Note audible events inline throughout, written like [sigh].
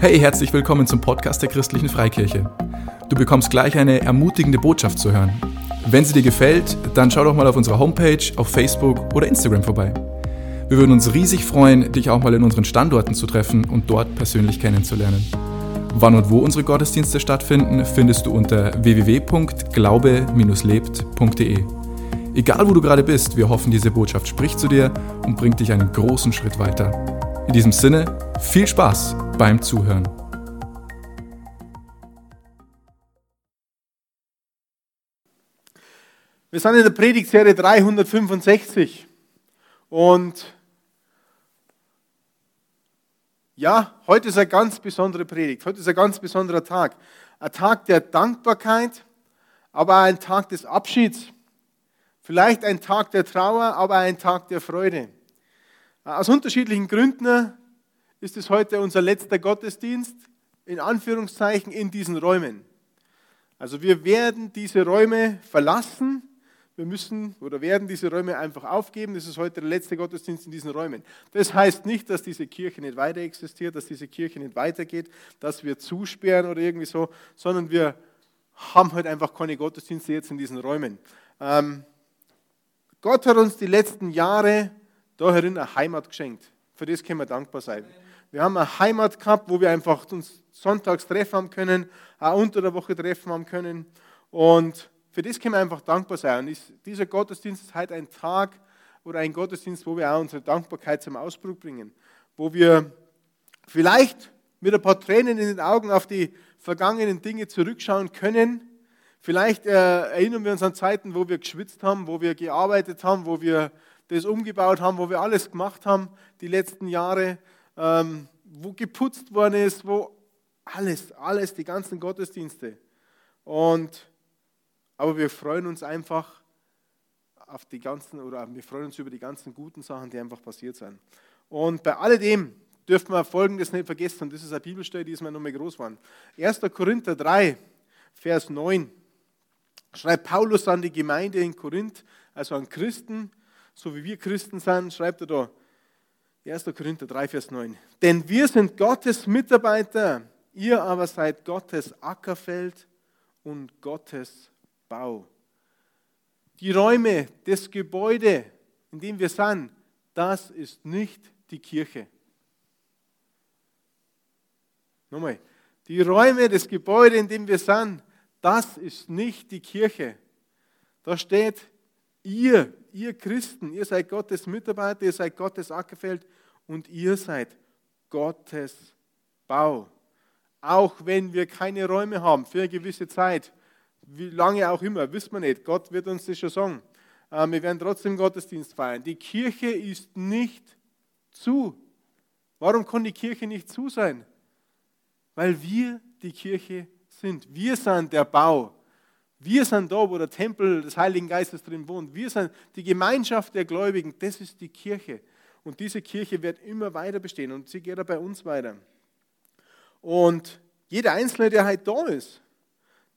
Hey, herzlich willkommen zum Podcast der Christlichen Freikirche. Du bekommst gleich eine ermutigende Botschaft zu hören. Wenn sie dir gefällt, dann schau doch mal auf unserer Homepage, auf Facebook oder Instagram vorbei. Wir würden uns riesig freuen, dich auch mal in unseren Standorten zu treffen und dort persönlich kennenzulernen. Wann und wo unsere Gottesdienste stattfinden, findest du unter www.glaube-lebt.de. Egal wo du gerade bist, wir hoffen, diese Botschaft spricht zu dir und bringt dich einen großen Schritt weiter. In diesem Sinne, viel Spaß beim Zuhören. Wir sind in der Predigtserie 365 und ja, heute ist eine ganz besondere Predigt. Heute ist ein ganz besonderer Tag. Ein Tag der Dankbarkeit, aber ein Tag des Abschieds. Vielleicht ein Tag der Trauer, aber ein Tag der Freude. Aus unterschiedlichen Gründen ist es heute unser letzter Gottesdienst, in Anführungszeichen, in diesen Räumen. Also wir werden diese Räume verlassen. Wir müssen oder werden diese Räume einfach aufgeben. Das ist heute der letzte Gottesdienst in diesen Räumen. Das heißt nicht, dass diese Kirche nicht weiter existiert, dass diese Kirche nicht weitergeht, dass wir zusperren oder irgendwie so, sondern wir haben heute einfach keine Gottesdienste jetzt in diesen Räumen. Ähm, Gott hat uns die letzten Jahre daherin eine Heimat geschenkt. Für das können wir dankbar sein. Wir haben eine Heimat gehabt, wo wir einfach uns sonntags treffen haben können, auch unter der Woche treffen haben können. Und für das können wir einfach dankbar sein. Und dieser Gottesdienst ist heute ein Tag oder ein Gottesdienst, wo wir auch unsere Dankbarkeit zum Ausdruck bringen. Wo wir vielleicht mit ein paar Tränen in den Augen auf die vergangenen Dinge zurückschauen können Vielleicht äh, erinnern wir uns an Zeiten, wo wir geschwitzt haben, wo wir gearbeitet haben, wo wir das umgebaut haben, wo wir alles gemacht haben die letzten Jahre, ähm, wo geputzt worden ist, wo alles, alles, die ganzen Gottesdienste. Und, aber wir freuen uns einfach auf die ganzen, oder wir freuen uns über die ganzen guten Sachen, die einfach passiert sind. Und bei alledem dürfen wir Folgendes nicht vergessen, und das ist eine Bibelstelle, die ist mir nochmal groß waren. 1. Korinther 3, Vers 9 schreibt Paulus an die Gemeinde in Korinth, also an Christen, so wie wir Christen sind, schreibt er da 1. Korinther 3, Vers 9. Denn wir sind Gottes Mitarbeiter, ihr aber seid Gottes Ackerfeld und Gottes Bau. Die Räume, das Gebäude, in dem wir sind, das ist nicht die Kirche. Nochmal, die Räume, das Gebäude, in dem wir sind, das ist nicht die Kirche. Da steht, ihr, ihr Christen, ihr seid Gottes Mitarbeiter, ihr seid Gottes Ackerfeld und ihr seid Gottes Bau. Auch wenn wir keine Räume haben für eine gewisse Zeit, wie lange auch immer, wissen wir nicht. Gott wird uns das schon sagen. Ähm, wir werden trotzdem Gottesdienst feiern. Die Kirche ist nicht zu. Warum kann die Kirche nicht zu sein? Weil wir die Kirche sind. Wir sind der Bau. Wir sind da, wo der Tempel des Heiligen Geistes drin wohnt. Wir sind die Gemeinschaft der Gläubigen. Das ist die Kirche. Und diese Kirche wird immer weiter bestehen und sie geht auch bei uns weiter. Und jeder Einzelne, der heute da ist,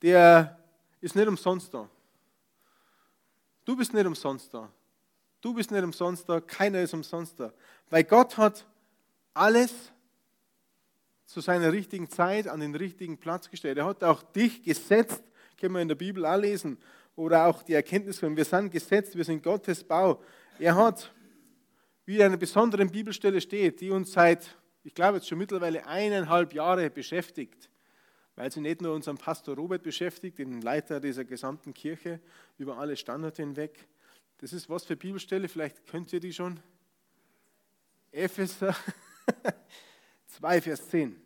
der ist nicht umsonst da. Du bist nicht umsonst da. Du bist nicht umsonst da. Keiner ist umsonst da. Weil Gott hat alles zu seiner richtigen Zeit an den richtigen Platz gestellt. Er hat auch dich gesetzt, können wir in der Bibel auch lesen, oder auch die Erkenntnis von, wir sind gesetzt, wir sind Gottes Bau. Er hat, wie in einer besonderen Bibelstelle steht, die uns seit, ich glaube jetzt schon mittlerweile eineinhalb Jahre beschäftigt, weil sie nicht nur unseren Pastor Robert beschäftigt, den Leiter dieser gesamten Kirche, über alle Standorte hinweg. Das ist was für Bibelstelle, vielleicht könnt ihr die schon. Epheser [laughs] 2, Vers 10.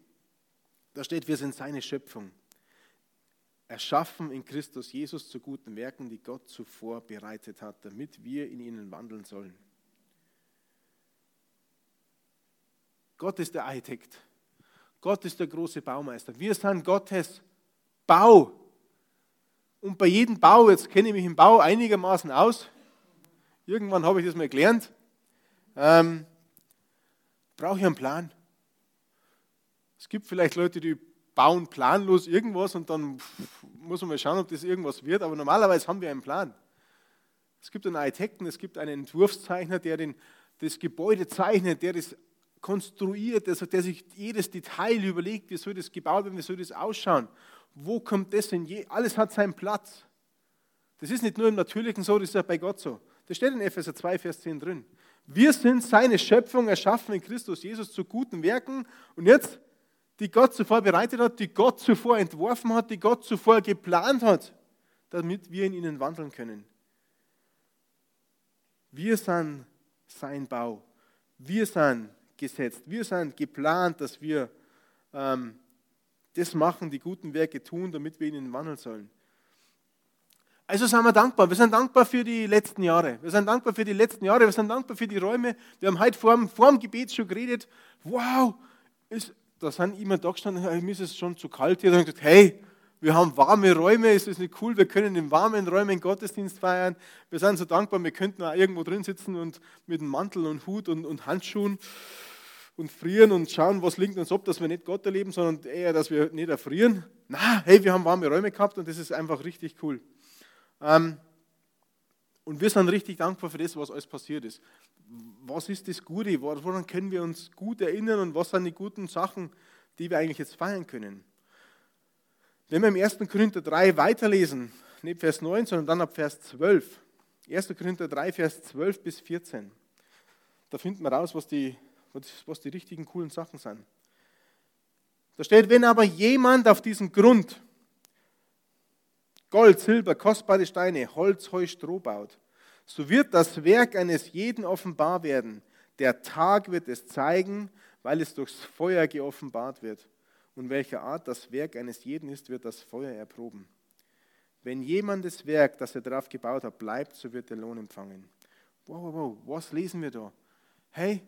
Da steht, wir sind seine Schöpfung. Erschaffen in Christus Jesus zu guten Werken, die Gott zuvor bereitet hat, damit wir in ihnen wandeln sollen. Gott ist der Architekt. Gott ist der große Baumeister. Wir sind Gottes Bau. Und bei jedem Bau, jetzt kenne ich mich im Bau einigermaßen aus, irgendwann habe ich das mal gelernt, ähm, brauche ich einen Plan. Es gibt vielleicht Leute, die bauen planlos irgendwas und dann muss man mal schauen, ob das irgendwas wird, aber normalerweise haben wir einen Plan. Es gibt einen Architekten, es gibt einen Entwurfszeichner, der den, das Gebäude zeichnet, der das konstruiert, also der sich jedes Detail überlegt, wie soll das gebaut werden, wie soll das ausschauen, wo kommt das denn je, alles hat seinen Platz. Das ist nicht nur im Natürlichen so, das ist auch bei Gott so. Das steht in Epheser 2, Vers 10 drin. Wir sind seine Schöpfung, erschaffen in Christus Jesus zu guten Werken. Und jetzt, die Gott zuvor bereitet hat, die Gott zuvor entworfen hat, die Gott zuvor geplant hat, damit wir in ihnen wandeln können. Wir sind sein Bau. Wir sind gesetzt. Wir sind geplant, dass wir ähm, das machen, die guten Werke tun, damit wir ihnen wandeln sollen. Also sind wir dankbar. Wir sind dankbar für die letzten Jahre. Wir sind dankbar für die letzten Jahre. Wir sind dankbar für die Räume. Wir haben heute vor dem, vor dem Gebet schon geredet. Wow, ist, da sind immer da gestanden, mir ist es schon zu kalt hier. Da haben gesagt, hey, wir haben warme Räume, ist das nicht cool? Wir können in warmen Räumen Gottesdienst feiern. Wir sind so dankbar, wir könnten auch irgendwo drin sitzen und mit einem Mantel und Hut und, und Handschuhen und frieren und schauen, was liegt uns ab, dass wir nicht Gott erleben, sondern eher, dass wir nicht erfrieren. Na, hey, wir haben warme Räume gehabt und das ist einfach richtig cool. Ähm, und wir sind richtig dankbar für das, was alles passiert ist. Was ist das Gute? Woran können wir uns gut erinnern und was sind die guten Sachen, die wir eigentlich jetzt feiern können? Wenn wir im 1. Korinther 3 weiterlesen, nicht Vers 9, sondern dann ab Vers 12. 1. Korinther 3, Vers 12 bis 14. Da finden wir raus, was die, was die richtigen coolen Sachen sind. Da steht, wenn aber jemand auf diesen Grund Gold, Silber, kostbare Steine, Holz, Heu, Stroh baut, so wird das Werk eines jeden offenbar werden. Der Tag wird es zeigen, weil es durchs Feuer geoffenbart wird. Und welcher Art das Werk eines jeden ist, wird das Feuer erproben. Wenn jemand das Werk, das er darauf gebaut hat, bleibt, so wird er Lohn empfangen. Wow, wow, wow, was lesen wir da? Hey,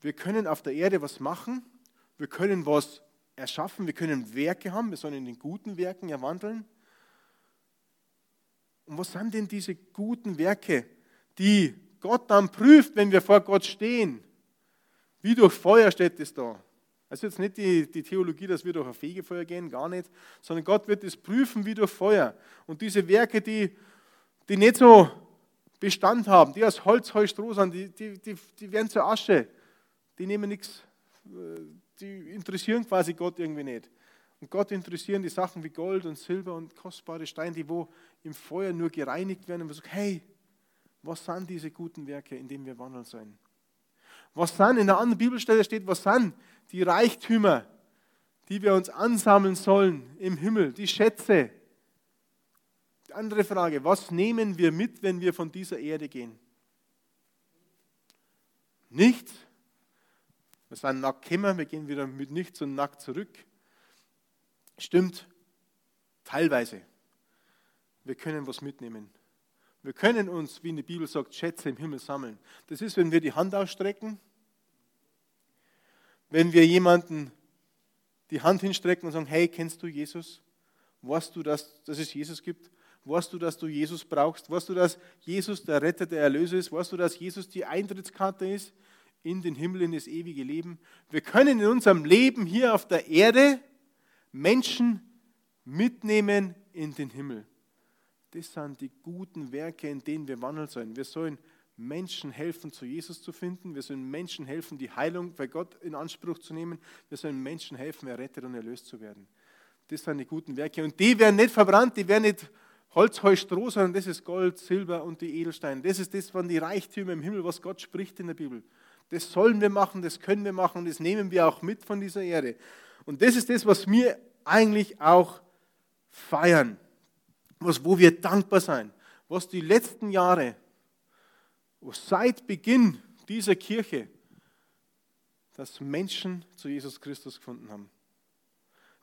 wir können auf der Erde was machen, wir können was erschaffen, wir können Werke haben, wir sollen in den guten Werken ja wandeln. Und was sind denn diese guten Werke, die Gott dann prüft, wenn wir vor Gott stehen? Wie durch Feuer steht es da. Also jetzt nicht die, die Theologie, dass wir durch ein Fegefeuer gehen, gar nicht, sondern Gott wird es prüfen wie durch Feuer. Und diese Werke, die, die nicht so Bestand haben, die aus Holz, Heu, Stroh sind, die, die, die, die werden zur Asche. Die nehmen nichts, äh, die interessieren quasi Gott irgendwie nicht. Und Gott interessieren die Sachen wie Gold und Silber und kostbare Steine, die wo im Feuer nur gereinigt werden. Und man sagt, hey, was sind diese guten Werke, in denen wir wandeln sollen? Was sind, in der anderen Bibelstelle steht, was sind die Reichtümer, die wir uns ansammeln sollen im Himmel, die Schätze. Die andere Frage, was nehmen wir mit, wenn wir von dieser Erde gehen? Nichts. Wir sind nackt gekommen, wir gehen wieder mit nichts und nackt zurück. Stimmt, teilweise. Wir können was mitnehmen. Wir können uns, wie in der Bibel sagt, Schätze im Himmel sammeln. Das ist, wenn wir die Hand ausstrecken, wenn wir jemanden die Hand hinstrecken und sagen, hey, kennst du Jesus? Weißt du, dass, dass es Jesus gibt? Weißt du, dass du Jesus brauchst? Weißt du, dass Jesus der Retter, der Erlöser ist? Weißt du, dass Jesus die Eintrittskarte ist in den Himmel, in das ewige Leben? Wir können in unserem Leben hier auf der Erde Menschen mitnehmen in den Himmel. Das sind die guten Werke, in denen wir wandeln sollen. Wir sollen Menschen helfen, zu Jesus zu finden. Wir sollen Menschen helfen, die Heilung bei Gott in Anspruch zu nehmen. Wir sollen Menschen helfen, errettet und erlöst zu werden. Das sind die guten Werke. Und die werden nicht verbrannt, die werden nicht Holz, Heu, Stroh, sondern das ist Gold, Silber und die Edelsteine. Das ist das von die Reichtümer im Himmel, was Gott spricht in der Bibel. Das sollen wir machen, das können wir machen und das nehmen wir auch mit von dieser Erde. Und das ist das, was wir eigentlich auch feiern, was, wo wir dankbar sein, was die letzten Jahre, seit Beginn dieser Kirche, dass Menschen zu Jesus Christus gefunden haben,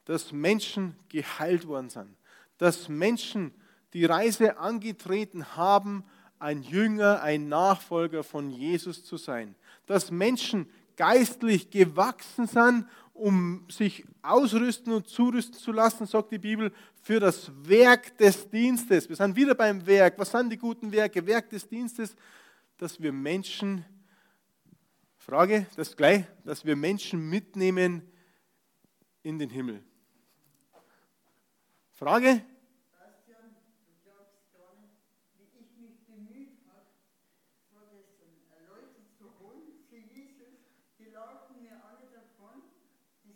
dass Menschen geheilt worden sind, dass Menschen die Reise angetreten haben, ein Jünger, ein Nachfolger von Jesus zu sein, dass Menschen geistlich gewachsen sind um sich ausrüsten und zurüsten zu lassen, sagt die Bibel, für das Werk des Dienstes. Wir sind wieder beim Werk. Was sind die guten Werke? Werk des Dienstes, dass wir Menschen, Frage, das gleich, dass wir Menschen mitnehmen in den Himmel. Frage? Leute zu holen für Jesus, die lauten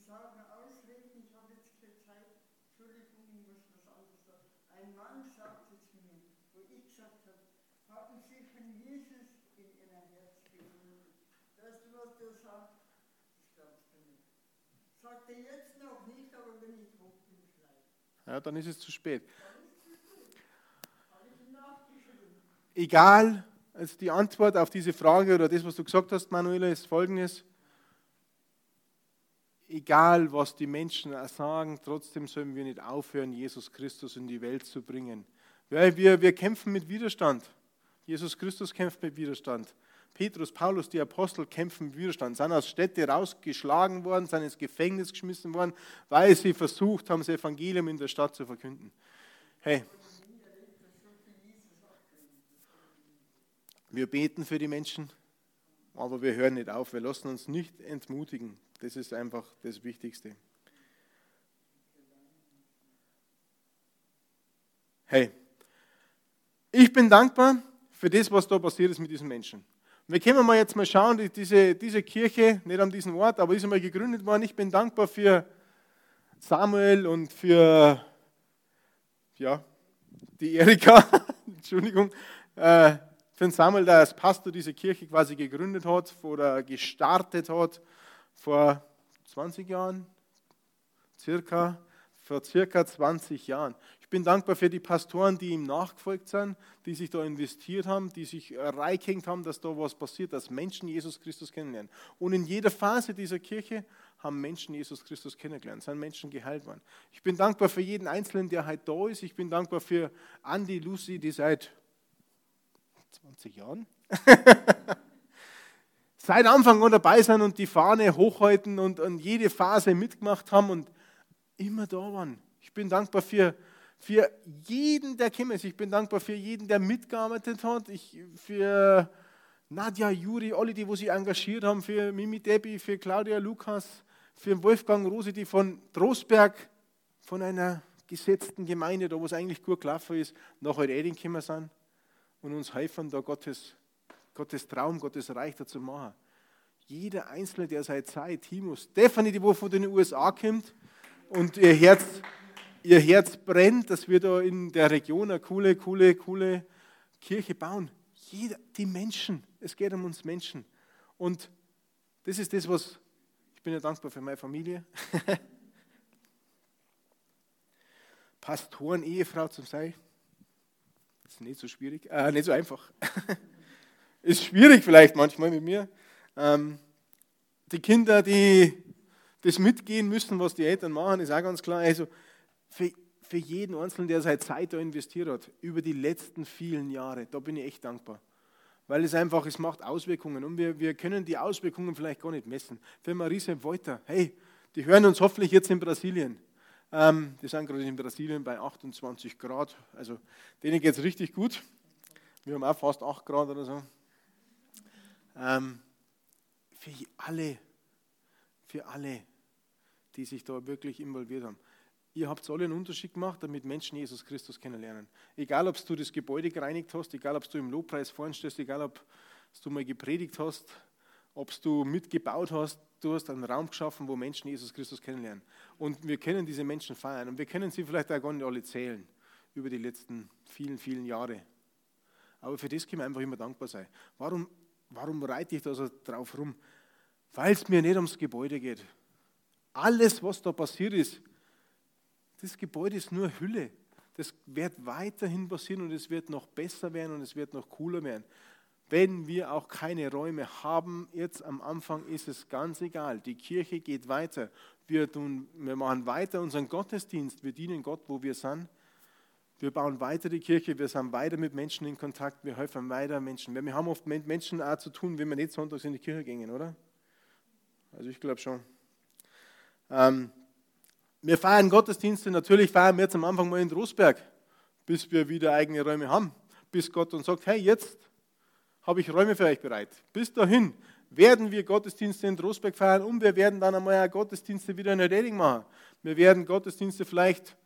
sagen, ausreden, ich habe jetzt keine Zeit. Entschuldigung, ich muss was anderes sagen. Ein Mann sagte zu mir, wo ich gesagt habe, haben Sie von Jesus in Ihr Herz gefunden? Weißt du, was der sagt? Das glaubst du nicht. Sagt er jetzt noch nicht, aber wenn ich hoch bin, vielleicht. Ja, dann ist es zu spät. Egal, also die Antwort auf diese Frage oder das, was du gesagt hast, Manuela, ist folgendes. Egal, was die Menschen sagen, trotzdem sollen wir nicht aufhören, Jesus Christus in die Welt zu bringen. Weil wir, wir kämpfen mit Widerstand. Jesus Christus kämpft mit Widerstand. Petrus, Paulus, die Apostel kämpfen Widerstand, sind aus Städte rausgeschlagen worden, sind ins Gefängnis geschmissen worden, weil sie versucht haben, das Evangelium in der Stadt zu verkünden. Hey, wir beten für die Menschen, aber wir hören nicht auf. Wir lassen uns nicht entmutigen. Das ist einfach das Wichtigste. Hey, ich bin dankbar für das, was da passiert ist mit diesen Menschen. Wir können mal jetzt mal schauen, die- diese, diese Kirche, nicht an diesem Ort, aber ist einmal gegründet worden. Ich bin dankbar für Samuel und für ja, die Erika, [laughs] Entschuldigung, äh, für den Samuel, der als Pastor diese Kirche quasi gegründet hat oder gestartet hat vor 20 Jahren, circa, vor circa 20 Jahren. Ich bin dankbar für die Pastoren, die ihm nachgefolgt sind, die sich da investiert haben, die sich reingehängt haben, dass da was passiert, dass Menschen Jesus Christus kennenlernen. Und in jeder Phase dieser Kirche haben Menschen Jesus Christus kennengelernt, sind Menschen geheilt worden. Ich bin dankbar für jeden Einzelnen, der heute da ist. Ich bin dankbar für Andy, Lucy, die seit 20 Jahren [laughs] seit Anfang an dabei sind und die Fahne hochhalten und, und jede Phase mitgemacht haben und immer da waren. Ich bin dankbar für, für jeden, der gekommen ist. Ich bin dankbar für jeden, der mitgearbeitet hat. Ich, für Nadja, Juri, alle, die wo sich engagiert haben, für Mimi Debbie, für Claudia Lukas, für Wolfgang Rose, die von Trostberg, von einer gesetzten Gemeinde, da wo es eigentlich gut gelaufen ist, nach Eding gekommen sind und uns helfen, da Gottes, Gottes Traum, Gottes Reich dazu machen. Jeder Einzelne, der seit Zeit, Timo, Stephanie, die wo von den USA kommt und ihr Herz, ihr Herz brennt, dass wir da in der Region eine coole, coole, coole Kirche bauen. Jeder, die Menschen, es geht um uns Menschen. Und das ist das, was ich bin ja dankbar für meine Familie. [laughs] Pastoren, Ehefrau zu sein, ist nicht so schwierig, äh, nicht so einfach. [laughs] ist schwierig vielleicht manchmal mit mir. Ähm, die Kinder, die das mitgehen müssen, was die Eltern machen, ist auch ganz klar. Also für, für jeden Einzelnen, der seine Zeit da investiert hat, über die letzten vielen Jahre, da bin ich echt dankbar. Weil es einfach, es macht Auswirkungen und wir, wir können die Auswirkungen vielleicht gar nicht messen. Für Marise Wolter, hey, die hören uns hoffentlich jetzt in Brasilien. Ähm, die sind gerade in Brasilien bei 28 Grad, also denen geht es richtig gut. Wir haben auch fast 8 Grad oder so. Ähm, für alle, für alle, die sich da wirklich involviert haben. Ihr habt alle einen Unterschied gemacht, damit Menschen Jesus Christus kennenlernen. Egal, ob du das Gebäude gereinigt hast, egal, ob du im Lobpreis vorn stehst, egal, ob du mal gepredigt hast, ob du mitgebaut hast, du hast einen Raum geschaffen, wo Menschen Jesus Christus kennenlernen. Und wir können diese Menschen feiern. Und wir können sie vielleicht auch gar nicht alle zählen über die letzten vielen, vielen Jahre. Aber für das können wir einfach immer dankbar sein. Warum, warum reite ich da so drauf rum? Weil es mir nicht ums Gebäude geht. Alles, was da passiert ist, das Gebäude ist nur Hülle. Das wird weiterhin passieren und es wird noch besser werden und es wird noch cooler werden. Wenn wir auch keine Räume haben, jetzt am Anfang ist es ganz egal. Die Kirche geht weiter. Wir, tun, wir machen weiter unseren Gottesdienst. Wir dienen Gott, wo wir sind. Wir bauen weiter die Kirche. Wir sind weiter mit Menschen in Kontakt. Wir helfen weiter Menschen. Wir haben oft mit Menschen auch zu tun, wenn wir nicht sonntags in die Kirche gehen, oder? Also ich glaube schon. Ähm, wir feiern Gottesdienste, natürlich feiern wir jetzt am Anfang mal in Trostberg, bis wir wieder eigene Räume haben, bis Gott uns sagt, hey, jetzt habe ich Räume für euch bereit. Bis dahin werden wir Gottesdienste in Trostberg feiern und wir werden dann einmal Gottesdienste wieder in Reding machen. Wir werden Gottesdienste vielleicht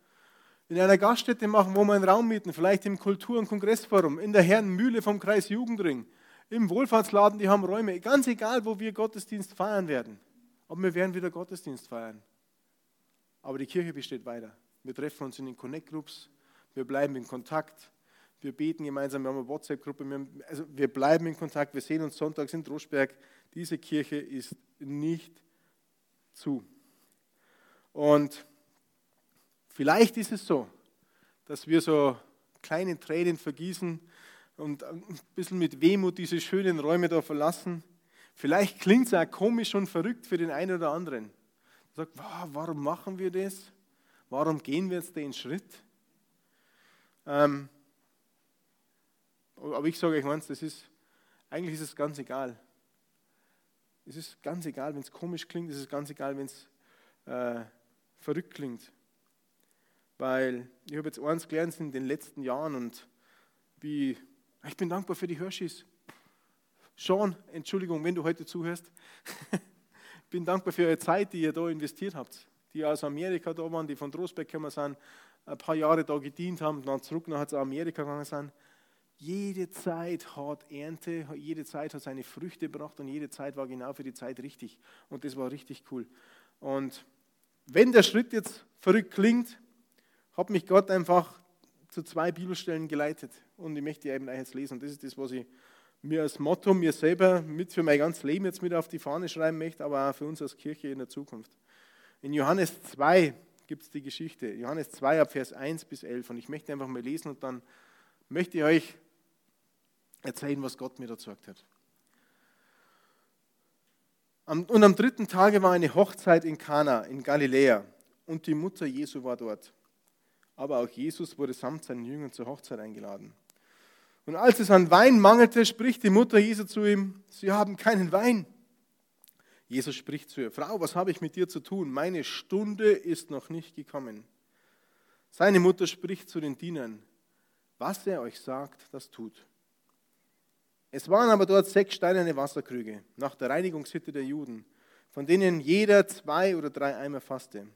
in einer Gaststätte machen, wo wir einen Raum mieten, vielleicht im Kultur- und Kongressforum, in der Herrenmühle vom Kreis Jugendring, im Wohlfahrtsladen, die haben Räume, ganz egal, wo wir Gottesdienst feiern werden. Aber wir werden wieder Gottesdienst feiern. Aber die Kirche besteht weiter. Wir treffen uns in den Connect-Groups, wir bleiben in Kontakt, wir beten gemeinsam, wir haben eine WhatsApp-Gruppe, also wir bleiben in Kontakt, wir sehen uns sonntags in Droschberg. Diese Kirche ist nicht zu. Und vielleicht ist es so, dass wir so kleine Tränen vergießen und ein bisschen mit Wehmut diese schönen Räume da verlassen. Vielleicht klingt es auch komisch und verrückt für den einen oder anderen. Sagt, warum machen wir das? Warum gehen wir jetzt den Schritt? Ähm, aber ich sage euch eins, das ist, eigentlich ist es ganz egal. Es ist ganz egal, wenn es komisch klingt, es ist ganz egal, wenn es äh, verrückt klingt. Weil ich habe jetzt eins gelernt in den letzten Jahren und wie, ich bin dankbar für die Hershey's. Sean, Entschuldigung, wenn du heute zuhörst. [laughs] bin dankbar für eure Zeit, die ihr da investiert habt. Die aus Amerika da waren, die von Trostberg gekommen sind, ein paar Jahre da gedient haben, dann zurück nach Amerika gegangen sind. Jede Zeit hat Ernte, jede Zeit hat seine Früchte gebracht und jede Zeit war genau für die Zeit richtig. Und das war richtig cool. Und wenn der Schritt jetzt verrückt klingt, hat mich Gott einfach zu zwei Bibelstellen geleitet. Und ich möchte die eben jetzt lesen. Das ist das, was ich mir als Motto, mir selber mit für mein ganzes Leben jetzt mit auf die Fahne schreiben möchte, aber auch für uns als Kirche in der Zukunft. In Johannes 2 gibt es die Geschichte. Johannes 2 ab Vers 1 bis 11. Und ich möchte einfach mal lesen und dann möchte ich euch erzählen, was Gott mir dazu gesagt hat. Und am dritten Tage war eine Hochzeit in Kana in Galiläa und die Mutter Jesu war dort. Aber auch Jesus wurde samt seinen Jüngern zur Hochzeit eingeladen. Und als es an Wein mangelte, spricht die Mutter Jesu zu ihm, sie haben keinen Wein. Jesus spricht zu ihr, Frau, was habe ich mit dir zu tun? Meine Stunde ist noch nicht gekommen. Seine Mutter spricht zu den Dienern, was er euch sagt, das tut. Es waren aber dort sechs steinerne Wasserkrüge nach der Reinigungssitte der Juden, von denen jeder zwei oder drei Eimer fasste.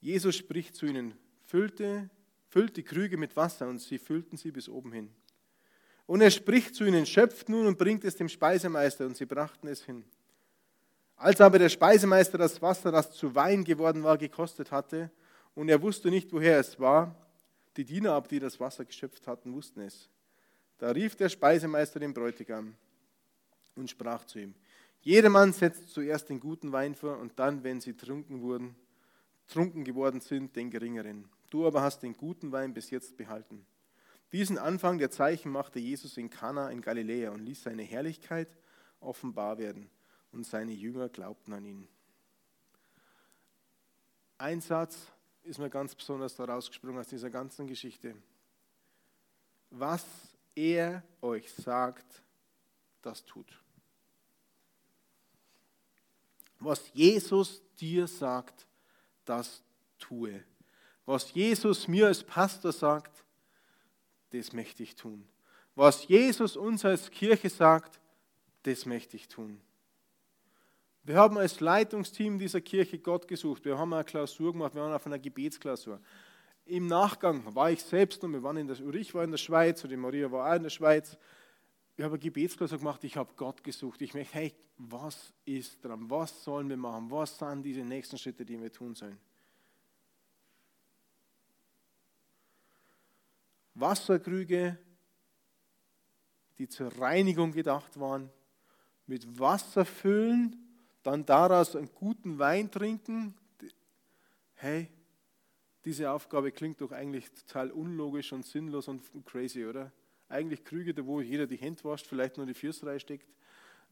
Jesus spricht zu ihnen, füllte, füllt die Krüge mit Wasser und sie füllten sie bis oben hin. Und er spricht zu ihnen, schöpft nun und bringt es dem Speisemeister und sie brachten es hin. Als aber der Speisemeister das Wasser, das zu Wein geworden war, gekostet hatte und er wusste nicht, woher es war, die Diener ab, die das Wasser geschöpft hatten, wussten es. Da rief der Speisemeister den Bräutigam und sprach zu ihm, jedermann setzt zuerst den guten Wein vor und dann, wenn sie trunken wurden, trunken geworden sind, den geringeren. Du aber hast den guten Wein bis jetzt behalten. Diesen Anfang der Zeichen machte Jesus in Kana in Galiläa und ließ seine Herrlichkeit offenbar werden und seine Jünger glaubten an ihn. Ein Satz ist mir ganz besonders da rausgesprungen aus dieser ganzen Geschichte. Was er euch sagt, das tut. Was Jesus dir sagt, das tue. Was Jesus mir als Pastor sagt, das möchte ich tun. Was Jesus uns als Kirche sagt, das möchte ich tun. Wir haben als Leitungsteam dieser Kirche Gott gesucht. Wir haben eine Klausur gemacht, wir waren auf einer Gebetsklausur. Im Nachgang war ich selbst und wir waren in der, ich war in der Schweiz oder die Maria war auch in der Schweiz. Ich habe eine Gebetsklausur gemacht, ich habe Gott gesucht. Ich möchte, hey, was ist dran? Was sollen wir machen? Was sind diese nächsten Schritte, die wir tun sollen? Wasserkrüge, die zur Reinigung gedacht waren, mit Wasser füllen, dann daraus einen guten Wein trinken. Hey, diese Aufgabe klingt doch eigentlich total unlogisch und sinnlos und crazy, oder? Eigentlich Krüge, wo jeder die Hände wascht, vielleicht nur die Füße reinsteckt,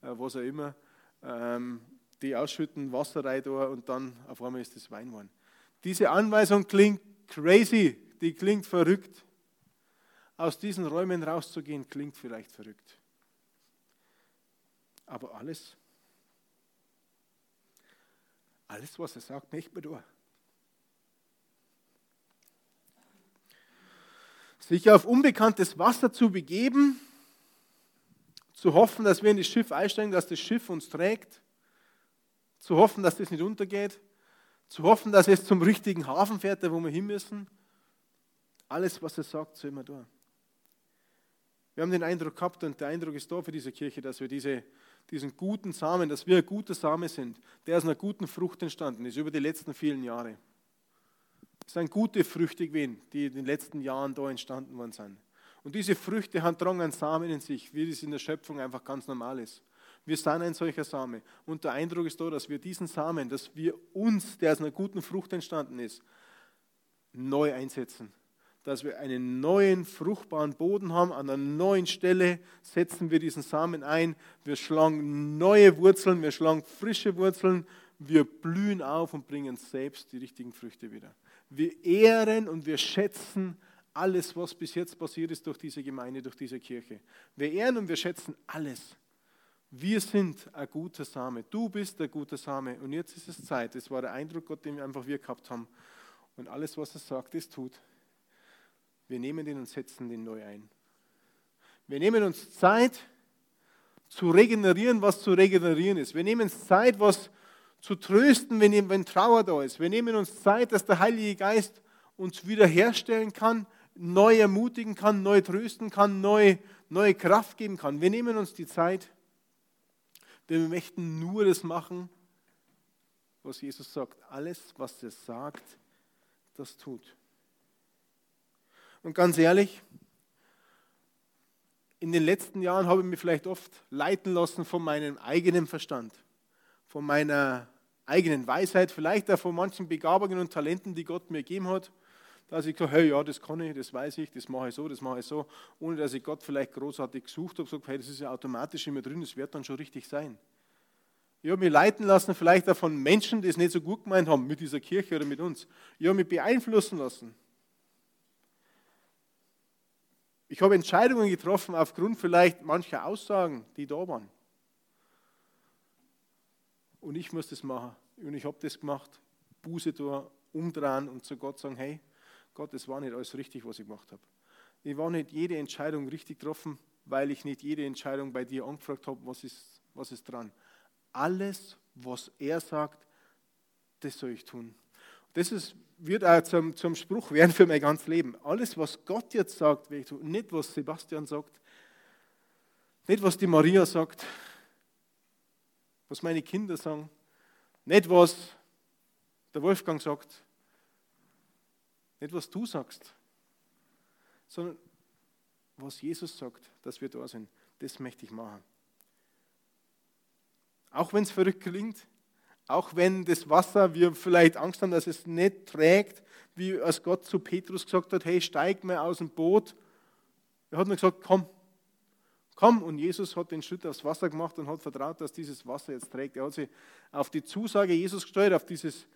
äh, was auch immer, ähm, die ausschütten, Wasser rein da und dann auf einmal ist das Wein geworden. Diese Anweisung klingt crazy, die klingt verrückt. Aus diesen Räumen rauszugehen, klingt vielleicht verrückt. Aber alles, alles, was er sagt, nicht mehr durch. sich auf unbekanntes Wasser zu begeben, zu hoffen, dass wir in das Schiff einsteigen, dass das Schiff uns trägt, zu hoffen, dass das nicht untergeht, zu hoffen, dass es zum richtigen Hafen fährt, wo wir hin müssen. Alles, was er sagt, so immer da. Wir haben den Eindruck gehabt und der Eindruck ist da für diese Kirche, dass wir diese, diesen guten Samen, dass wir ein guter Same sind, der aus einer guten Frucht entstanden ist über die letzten vielen Jahre. Es sind gute Früchte gewesen, die in den letzten Jahren da entstanden worden sind. Und diese Früchte haben tragen einen Samen in sich, wie das in der Schöpfung einfach ganz normal ist. Wir sind ein solcher Same. Und der Eindruck ist da, dass wir diesen Samen, dass wir uns, der aus einer guten Frucht entstanden ist, neu einsetzen. Dass wir einen neuen, fruchtbaren Boden haben. An einer neuen Stelle setzen wir diesen Samen ein. Wir schlagen neue Wurzeln, wir schlagen frische Wurzeln. Wir blühen auf und bringen selbst die richtigen Früchte wieder. Wir ehren und wir schätzen alles, was bis jetzt passiert ist durch diese Gemeinde, durch diese Kirche. Wir ehren und wir schätzen alles. Wir sind ein guter Same. Du bist der gute Same. Und jetzt ist es Zeit. Das war der Eindruck, Gott, den wir einfach wir gehabt haben. Und alles, was er sagt, das tut. Wir nehmen den und setzen den neu ein. Wir nehmen uns Zeit zu regenerieren, was zu regenerieren ist. Wir nehmen uns Zeit, was zu trösten, wenn, wenn Trauer da ist. Wir nehmen uns Zeit, dass der Heilige Geist uns wiederherstellen kann, neu ermutigen kann, neu trösten kann, neu, neue Kraft geben kann. Wir nehmen uns die Zeit denn wir möchten nur das machen, was Jesus sagt. Alles, was er sagt, das tut. Und ganz ehrlich, in den letzten Jahren habe ich mich vielleicht oft leiten lassen von meinem eigenen Verstand, von meiner eigenen Weisheit, vielleicht auch von manchen Begabungen und Talenten, die Gott mir gegeben hat dass ich gesagt hey, ja, das kann ich, das weiß ich, das mache ich so, das mache ich so, ohne dass ich Gott vielleicht großartig gesucht habe, gesagt, hey, das ist ja automatisch in mir drin, das wird dann schon richtig sein. Ich habe mich leiten lassen, vielleicht auch von Menschen, die es nicht so gut gemeint haben mit dieser Kirche oder mit uns. Ich habe mich beeinflussen lassen. Ich habe Entscheidungen getroffen aufgrund vielleicht mancher Aussagen, die da waren. Und ich muss das machen. Und ich habe das gemacht. Buße da, umdrehen und zu Gott sagen, hey, Gott, es war nicht alles richtig, was ich gemacht habe. Ich war nicht jede Entscheidung richtig getroffen, weil ich nicht jede Entscheidung bei dir angefragt habe, was ist, was ist dran. Alles, was er sagt, das soll ich tun. Das ist, wird auch zum, zum Spruch werden für mein ganzes Leben. Alles, was Gott jetzt sagt. Nicht, was Sebastian sagt, nicht, was die Maria sagt, was meine Kinder sagen, nicht, was der Wolfgang sagt, nicht, was du sagst, sondern was Jesus sagt, dass wir da sind. Das möchte ich machen. Auch wenn es verrückt klingt, auch wenn das Wasser, wir vielleicht Angst haben, dass es nicht trägt, wie als Gott zu Petrus gesagt hat, hey, steig mal aus dem Boot. Er hat nur gesagt, komm, komm. Und Jesus hat den Schritt aufs Wasser gemacht und hat vertraut, dass dieses Wasser jetzt trägt. Er hat sich auf die Zusage Jesus gesteuert, auf dieses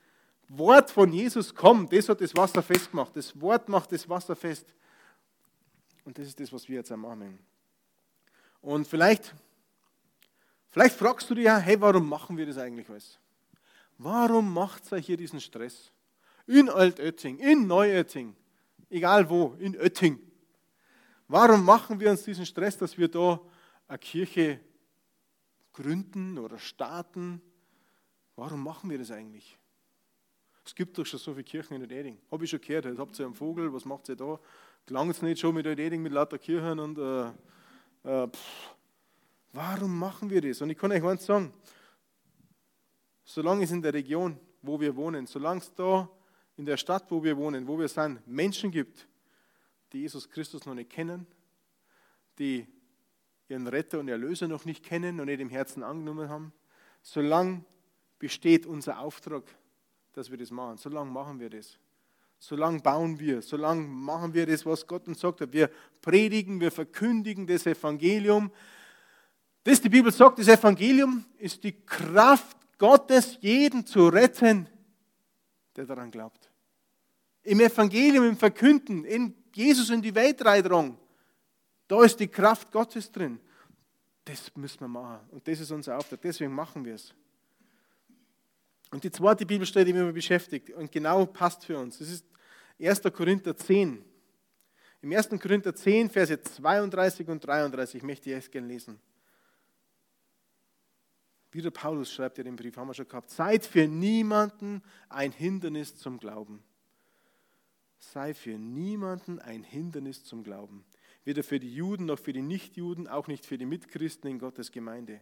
Wort von Jesus kommt, das hat das Wasser festgemacht. Das Wort macht das Wasser fest. Und das ist das, was wir jetzt machen. Und vielleicht, vielleicht fragst du dich ja, hey, warum machen wir das eigentlich alles? Warum macht ihr hier diesen Stress? In Altötting, in Neuötting, egal wo, in Ötting. Warum machen wir uns diesen Stress, dass wir da eine Kirche gründen oder starten? Warum machen wir das eigentlich? Es gibt doch schon so viele Kirchen in Eding. Habe ich schon gehört. Jetzt habt ihr einen Vogel, was macht ihr da? Klang es nicht schon mit Eding mit lauter Kirchen und äh, äh, warum machen wir das? Und ich kann euch eins sagen, solange es in der Region, wo wir wohnen, solange es da in der Stadt, wo wir wohnen, wo wir sind, Menschen gibt, die Jesus Christus noch nicht kennen, die ihren Retter und Erlöser noch nicht kennen und nicht im Herzen angenommen haben, solange besteht unser Auftrag dass wir das machen. So lange machen wir das. So lange bauen wir. So lange machen wir das, was Gott uns sagt. Wir predigen, wir verkündigen das Evangelium. Das die Bibel sagt, das Evangelium ist die Kraft Gottes, jeden zu retten, der daran glaubt. Im Evangelium, im Verkünden, in Jesus in die Welt reindrang, da ist die Kraft Gottes drin. Das müssen wir machen. Und das ist unser Auftrag. Deswegen machen wir es. Und die zweite Bibelstelle, die mich beschäftigt und genau passt für uns, das ist 1. Korinther 10. Im 1. Korinther 10, Verse 32 und 33 möchte ich es gerne lesen. Wieder Paulus schreibt ja den Brief, haben wir schon gehabt. Seid für niemanden ein Hindernis zum Glauben. Sei für niemanden ein Hindernis zum Glauben. Weder für die Juden noch für die Nichtjuden, auch nicht für die Mitchristen in Gottes Gemeinde.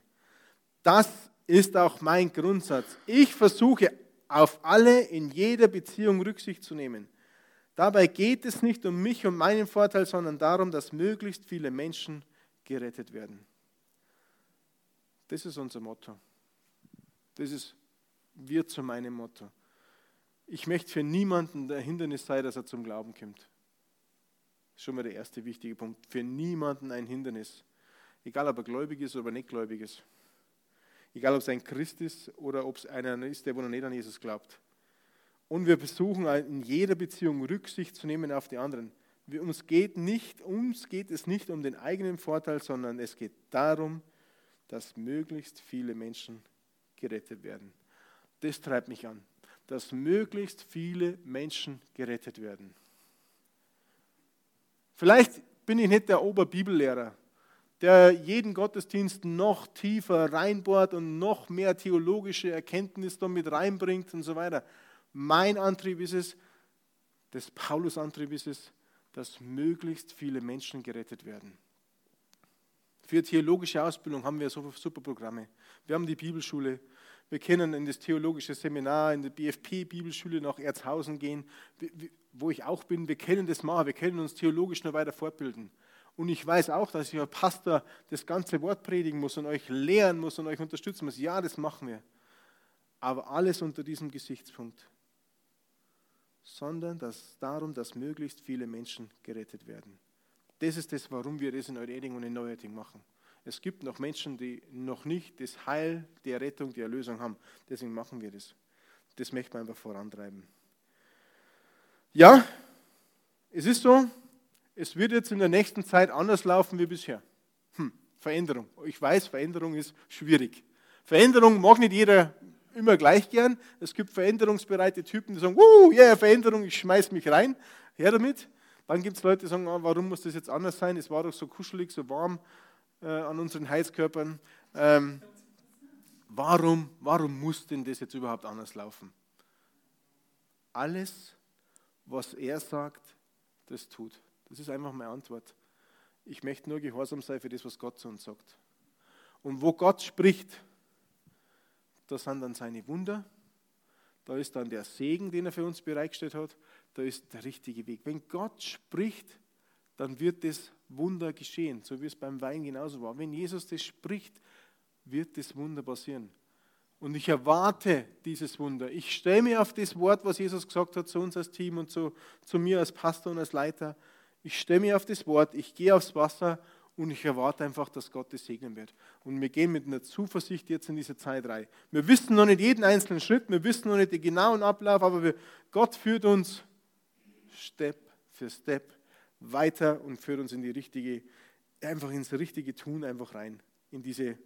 Das ist auch mein Grundsatz. Ich versuche auf alle in jeder Beziehung Rücksicht zu nehmen. Dabei geht es nicht um mich und meinen Vorteil, sondern darum, dass möglichst viele Menschen gerettet werden. Das ist unser Motto. Das ist, wird zu meinem Motto. Ich möchte für niemanden der Hindernis sein, dass er zum Glauben kommt. Schon mal der erste wichtige Punkt. Für niemanden ein Hindernis. Egal, ob er gläubig ist oder nicht gläubig ist. Egal, ob es ein Christ ist oder ob es einer ist, der noch nicht an Jesus glaubt. Und wir versuchen in jeder Beziehung Rücksicht zu nehmen auf die anderen. Uns geht, nicht, uns geht es nicht um den eigenen Vorteil, sondern es geht darum, dass möglichst viele Menschen gerettet werden. Das treibt mich an, dass möglichst viele Menschen gerettet werden. Vielleicht bin ich nicht der Oberbibellehrer, der jeden Gottesdienst noch tiefer reinbohrt und noch mehr theologische Erkenntnis damit reinbringt und so weiter. Mein Antrieb ist es, das Paulus-Antrieb ist es, dass möglichst viele Menschen gerettet werden. Für theologische Ausbildung haben wir super Programme. Wir haben die Bibelschule. Wir können in das theologische Seminar, in die BFP-Bibelschule nach Erzhausen gehen, wo ich auch bin. Wir können das machen. Wir können uns theologisch noch weiter fortbilden. Und ich weiß auch, dass ich als Pastor das ganze Wort predigen muss und euch lehren muss und euch unterstützen muss. Ja, das machen wir. Aber alles unter diesem Gesichtspunkt. Sondern dass darum, dass möglichst viele Menschen gerettet werden. Das ist das, warum wir das in Eureding und in Neuerding machen. Es gibt noch Menschen, die noch nicht das Heil, die Errettung, die Erlösung haben. Deswegen machen wir das. Das möchten wir einfach vorantreiben. Ja, es ist so, es wird jetzt in der nächsten Zeit anders laufen wie bisher. Hm, Veränderung. Ich weiß, Veränderung ist schwierig. Veränderung mag nicht jeder immer gleich gern. Es gibt veränderungsbereite Typen, die sagen, uh, yeah, Veränderung, ich schmeiß mich rein. Her damit. Dann gibt es Leute, die sagen, ah, warum muss das jetzt anders sein? Es war doch so kuschelig, so warm äh, an unseren Heizkörpern. Ähm, warum, warum muss denn das jetzt überhaupt anders laufen? Alles, was er sagt, das tut. Das ist einfach meine Antwort. Ich möchte nur gehorsam sein für das, was Gott zu uns sagt. Und wo Gott spricht, da sind dann seine Wunder, da ist dann der Segen, den er für uns bereitgestellt hat, da ist der richtige Weg. Wenn Gott spricht, dann wird das Wunder geschehen, so wie es beim Wein genauso war. Wenn Jesus das spricht, wird das Wunder passieren. Und ich erwarte dieses Wunder. Ich stelle mir auf das Wort, was Jesus gesagt hat zu uns als Team und zu, zu mir als Pastor und als Leiter. Ich stelle mir auf das Wort, ich gehe aufs Wasser und ich erwarte einfach, dass Gott das segnen wird. Und wir gehen mit einer Zuversicht jetzt in diese Zeit rein. Wir wissen noch nicht jeden einzelnen Schritt, wir wissen noch nicht den genauen Ablauf, aber wir, Gott führt uns Step für Step weiter und führt uns in die richtige, einfach ins richtige Tun einfach rein. In diese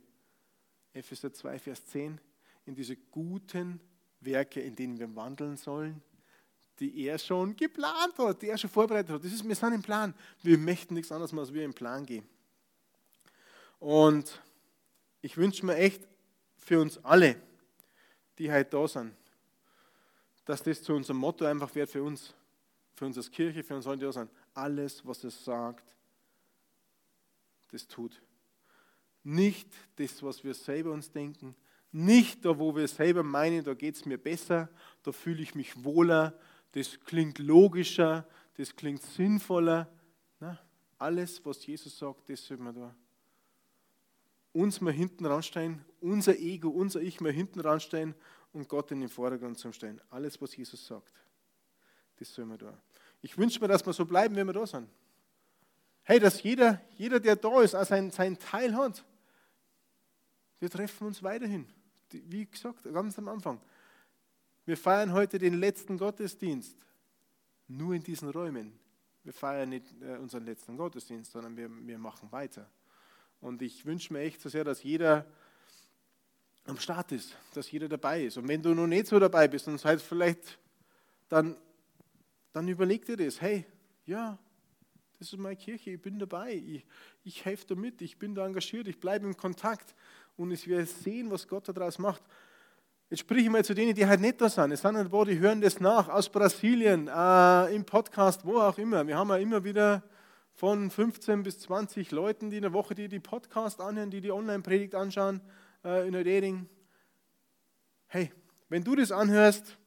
Epheser 2, Vers 10, in diese guten Werke, in denen wir wandeln sollen, die er schon geplant hat, die er schon vorbereitet hat. Das ist, wir sind im Plan. Wir möchten nichts anderes als wir im Plan gehen. Und ich wünsche mir echt für uns alle, die heute da sind, dass das zu unserem Motto einfach wird für uns, für uns als Kirche, für uns die da sind. Alles, was es sagt, das tut. Nicht das, was wir selber uns denken, nicht da, wo wir selber meinen, da geht es mir besser, da fühle ich mich wohler, das klingt logischer, das klingt sinnvoller. Na, alles, was Jesus sagt, das soll man da uns mal hinten ranstellen, unser Ego, unser Ich mal hinten ranstellen und Gott in den Vordergrund zu stellen. Alles, was Jesus sagt, das soll man da. Ich wünsche mir, dass wir so bleiben, wenn wir da sind. Hey, dass jeder, jeder der da ist, auch seinen, seinen Teil hat. Wir treffen uns weiterhin. Wie gesagt, ganz am Anfang. Wir feiern heute den letzten Gottesdienst. Nur in diesen Räumen. Wir feiern nicht äh, unseren letzten Gottesdienst, sondern wir, wir machen weiter. Und ich wünsche mir echt so sehr, dass jeder am Start ist, dass jeder dabei ist. Und wenn du noch nicht so dabei bist und seid vielleicht, dann, dann überleg dir das. Hey, ja, das ist meine Kirche, ich bin dabei, ich, ich helfe da mit, ich bin da engagiert, ich bleibe im Kontakt und ich werde sehen, was Gott daraus macht. Jetzt spreche ich mal zu denen, die halt nicht da sind. Es sind ein paar, die hören das nach, aus Brasilien, äh, im Podcast, wo auch immer. Wir haben ja immer wieder von 15 bis 20 Leuten, die in der Woche die, die Podcast anhören, die die Online-Predigt anschauen. äh, in Reding. Hey, wenn du das anhörst,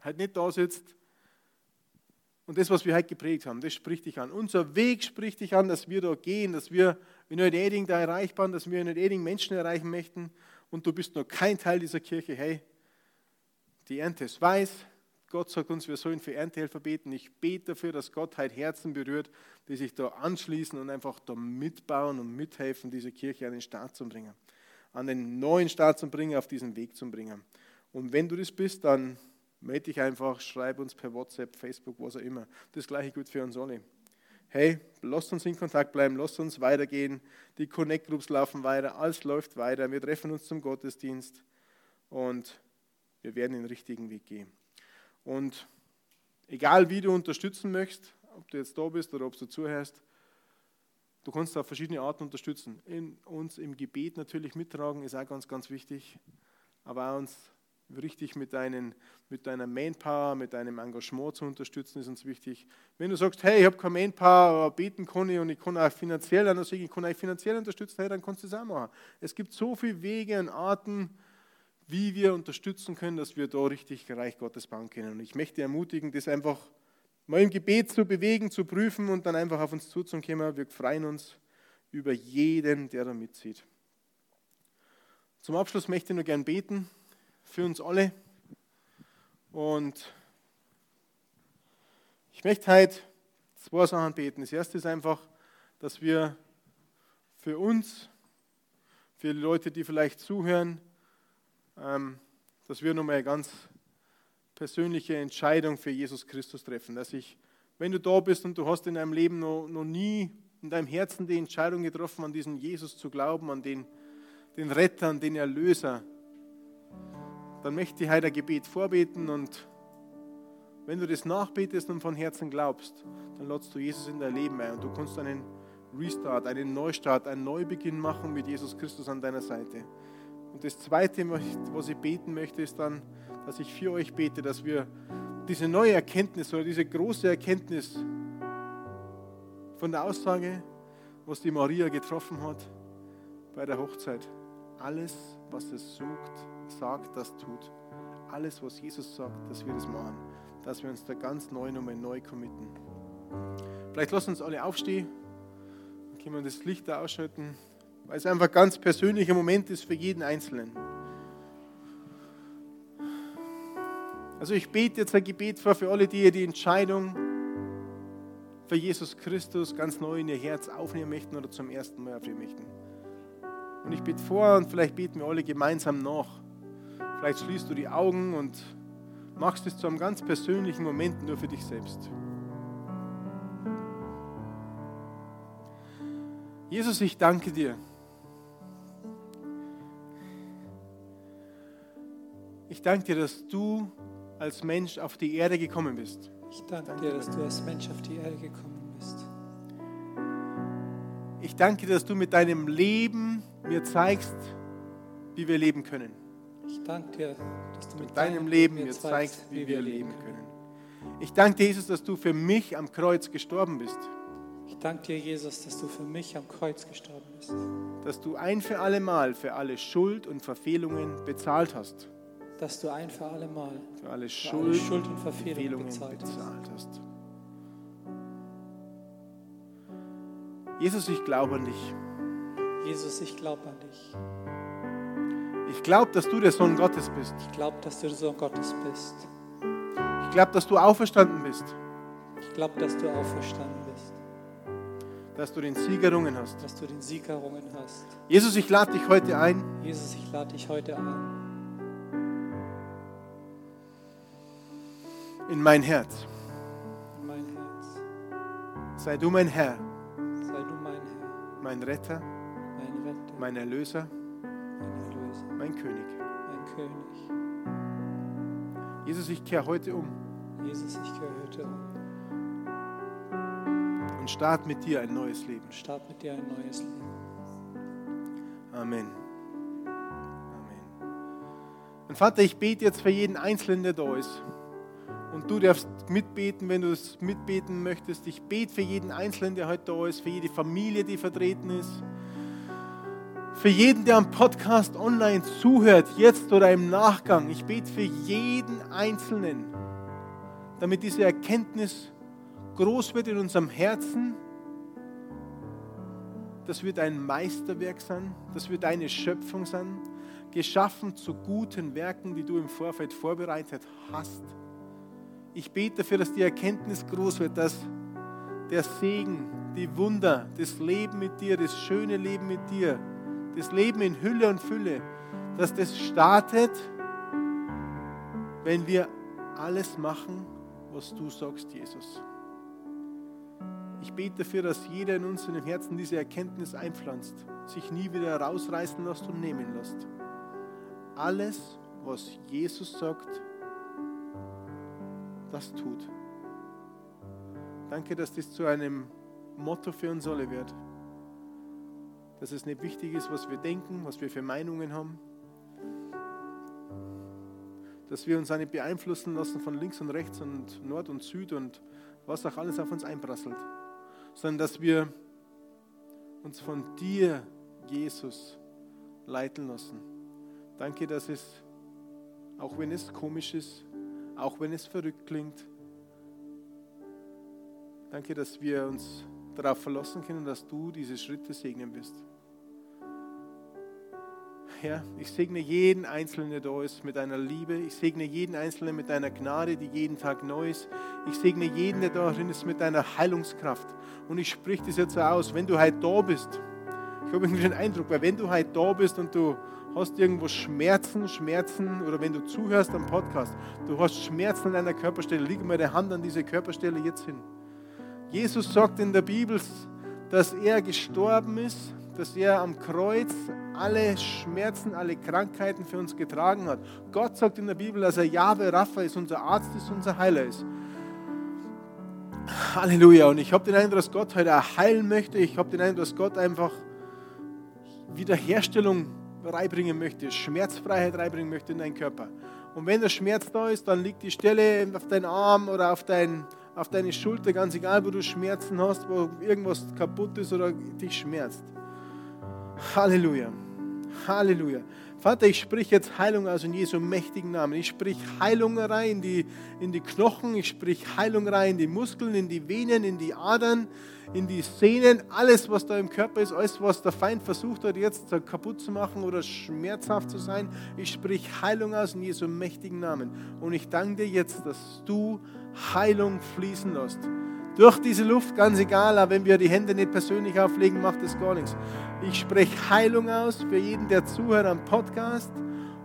halt nicht da sitzt, und das, was wir heute geprägt haben, das spricht dich an. Unser Weg spricht dich an, dass wir da gehen, dass wir in Neueding da erreichbar, dass wir in Neueding Menschen erreichen möchten. Und du bist noch kein Teil dieser Kirche. Hey, die Ernte ist weiß. Gott sagt uns, wir sollen für Erntehelfer beten. Ich bete dafür, dass Gott heute Herzen berührt, die sich da anschließen und einfach da mitbauen und mithelfen, diese Kirche an den Start zu bringen. An den neuen Start zu bringen, auf diesen Weg zu bringen. Und wenn du das bist, dann melde dich einfach, schreib uns per WhatsApp, Facebook, was auch immer. Das gleiche gilt für uns alle. Hey, lasst uns in Kontakt bleiben, lasst uns weitergehen. Die Connect Groups laufen weiter, alles läuft weiter. Wir treffen uns zum Gottesdienst und wir werden den richtigen Weg gehen. Und egal wie du unterstützen möchtest, ob du jetzt da bist oder ob du zuhörst, du kannst auf verschiedene Arten unterstützen. In uns im Gebet natürlich mittragen ist auch ganz, ganz wichtig, aber auch uns richtig mit, deinen, mit deiner Manpower, mit deinem Engagement zu unterstützen, ist uns wichtig. Wenn du sagst, hey, ich habe keine Manpower, aber beten kann ich und ich kann auch finanziell, dann ich, kann euch finanziell unterstützen, hey, dann kannst du das auch machen. Es gibt so viele Wege und Arten, wie wir unterstützen können, dass wir da richtig Reich Gottes bauen können. Und ich möchte ermutigen, das einfach mal im Gebet zu bewegen, zu prüfen und dann einfach auf uns zuzukommen. Wir freuen uns über jeden, der da mitzieht. Zum Abschluss möchte ich nur gern beten für uns alle. Und ich möchte heute zwei Sachen beten. Das erste ist einfach, dass wir für uns, für die Leute, die vielleicht zuhören, ähm, dass wir nochmal eine ganz persönliche Entscheidung für Jesus Christus treffen. Dass ich, wenn du da bist und du hast in deinem Leben noch, noch nie in deinem Herzen die Entscheidung getroffen, an diesen Jesus zu glauben, an den, den Retter, an den Erlöser, dann möchte ich heute ein Gebet vorbeten und wenn du das nachbetest und von Herzen glaubst, dann lädst du Jesus in dein Leben ein und du kannst einen Restart, einen Neustart, einen Neubeginn machen mit Jesus Christus an deiner Seite. Und das Zweite, was ich beten möchte, ist dann, dass ich für euch bete, dass wir diese neue Erkenntnis oder diese große Erkenntnis von der Aussage, was die Maria getroffen hat bei der Hochzeit, alles, was es sucht, sagt, das tut. Alles, was Jesus sagt, dass wir das machen. Dass wir uns da ganz neu nochmal neu committen. Vielleicht lassen uns alle aufstehen. Dann können wir das Licht da ausschalten, weil es einfach ein ganz persönlicher Moment ist für jeden Einzelnen. Also ich bete jetzt ein Gebet vor für alle, die ihr die Entscheidung für Jesus Christus ganz neu in ihr Herz aufnehmen möchten oder zum ersten Mal aufnehmen möchten. Und ich bete vor und vielleicht beten wir alle gemeinsam nach. Vielleicht schließt du die Augen und machst es zu einem ganz persönlichen Moment nur für dich selbst. Jesus, ich danke dir. Ich danke dir, dass du als Mensch auf die Erde gekommen bist. Ich danke, danke dir, dass du als Mensch auf die Erde gekommen bist. Ich danke dir, dass du mit deinem Leben mir zeigst, wie wir leben können. Ich danke dir, dass du mit, deinem Leben mir zeigst, wie wir leben können. Ich danke dir, Jesus, dass du für mich am Kreuz gestorben bist. Ich danke dir, Jesus, dass du für mich am Kreuz gestorben bist. Dass du ein für alle Mal für alle Schuld und Verfehlungen bezahlt hast. Dass du ein für alle Mal für alle Schuld, für alle Schuld und Verfehlungen, bezahlt, bezahlt hast. Jesus, ich glaube an dich. Jesus, ich glaube an dich. Ich glaube, dass du der Sohn Gottes bist. Ich glaube, dass du der Sohn Gottes bist. Ich glaube, dass du auferstanden bist. Ich glaube, dass du auferstanden bist. Dass du den Sieg errungen hast. Dass du den Sieg errungen hast. Jesus, ich lade dich heute ein. Jesus, ich lade dich heute ein. In mein Herz. In mein Herz. Sei du mein Herr. Sei du mein Herr. Mein Retter. Mein Retter. Mein Erlöser mein Erlöser, mein König. mein König. Jesus, ich kehre heute um. Jesus, ich kehre heute um. Und start mit dir ein neues Leben. Start mit dir ein neues Leben. Amen. Amen. Und Vater, ich bete jetzt für jeden Einzelnen, der da ist. Und du darfst mitbeten, wenn du es mitbeten möchtest. Ich bete für jeden Einzelnen, der heute da ist, für jede Familie, die vertreten ist Für jeden, der am Podcast online zuhört, jetzt oder im Nachgang, ich bete für jeden Einzelnen, damit diese Erkenntnis groß wird in unserem Herzen. Das wird ein Meisterwerk sein, das wird eine Schöpfung sein, geschaffen zu guten Werken, die du im Vorfeld vorbereitet hast. Ich bete dafür, dass die Erkenntnis groß wird, dass der Segen, die Wunder, das Leben mit dir, das schöne Leben mit dir, das Leben in Hülle und Fülle, dass das startet, wenn wir alles machen, was du sagst, Jesus. Ich bete dafür, dass jeder in uns Herzen diese Erkenntnis einpflanzt, sich nie wieder rausreißen lässt und nehmen lässt. Alles, was Jesus sagt, das tut. Danke, dass das zu einem Motto für uns alle wird. Dass es nicht wichtig ist, was wir denken, was wir für Meinungen haben. Dass wir uns auch nicht beeinflussen lassen von links und rechts und Nord und Süd und was auch alles auf uns einprasselt. Sondern dass wir uns von dir, Jesus, leiten lassen. Danke, dass es, auch wenn es komisch ist, auch wenn es verrückt klingt, danke, dass wir uns darauf verlassen können, dass du diese Schritte segnen wirst. Herr, ich segne jeden Einzelnen, der da ist, mit deiner Liebe. Ich segne jeden Einzelnen mit deiner Gnade, die jeden Tag neu ist. Ich segne jeden, der darin ist, mit deiner Heilungskraft. Und ich spreche das jetzt aus, wenn du heute da bist. Ich habe irgendwie den Eindruck, weil wenn du heute da bist und du hast irgendwo Schmerzen, Schmerzen, oder wenn du zuhörst am Podcast, du hast Schmerzen an deiner Körperstelle, leg mal deine Hand an diese Körperstelle jetzt hin. Jesus sagt in der Bibel, dass er gestorben ist, dass er am Kreuz alle Schmerzen, alle Krankheiten für uns getragen hat. Gott sagt in der Bibel, dass er Jahwe Rapha ist, unser Arzt ist, unser Heiler ist. Halleluja. Und ich habe den Eindruck, dass Gott heute heilen möchte. Ich habe den Eindruck, dass Gott einfach Wiederherstellung reinbringen möchte, Schmerzfreiheit reinbringen möchte in deinen Körper. Und wenn der Schmerz da ist, dann liegt die Stelle auf deinen Arm oder auf, dein, auf deine Schulter, ganz egal, wo du Schmerzen hast, wo irgendwas kaputt ist oder dich schmerzt. Halleluja. Halleluja. Vater, ich sprich jetzt Heilung aus in Jesu mächtigen Namen. Ich sprich Heilung rein in die, in die Knochen, ich sprich Heilung rein in die Muskeln, in die Venen, in die Adern, in die Sehnen, alles, was da im Körper ist, alles, was der Feind versucht hat, jetzt kaputt zu machen oder schmerzhaft zu sein. Ich sprich Heilung aus in Jesu mächtigen Namen. Und ich danke dir jetzt, dass du Heilung fließen lässt. Durch diese Luft, ganz egal, aber wenn wir die Hände nicht persönlich auflegen, macht das gar nichts. Ich spreche Heilung aus für jeden, der zuhört am Podcast.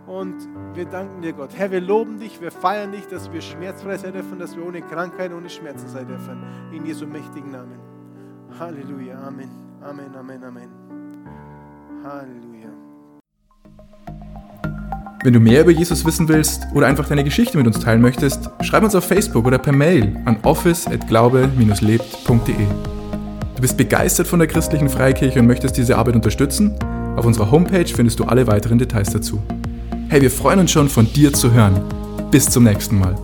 Und wir danken dir, Gott. Herr, wir loben dich, wir feiern dich, dass wir schmerzfrei sein dürfen, dass wir ohne Krankheit, ohne Schmerzen sein dürfen. In Jesu mächtigen Namen. Halleluja. Amen. Amen, Amen, Amen. Halleluja. Wenn du mehr über Jesus wissen willst oder einfach deine Geschichte mit uns teilen möchtest, schreib uns auf Facebook oder per Mail an office@glaube-lebt.de. Du bist begeistert von der christlichen Freikirche und möchtest diese Arbeit unterstützen? Auf unserer Homepage findest du alle weiteren Details dazu. Hey, wir freuen uns schon von dir zu hören. Bis zum nächsten Mal.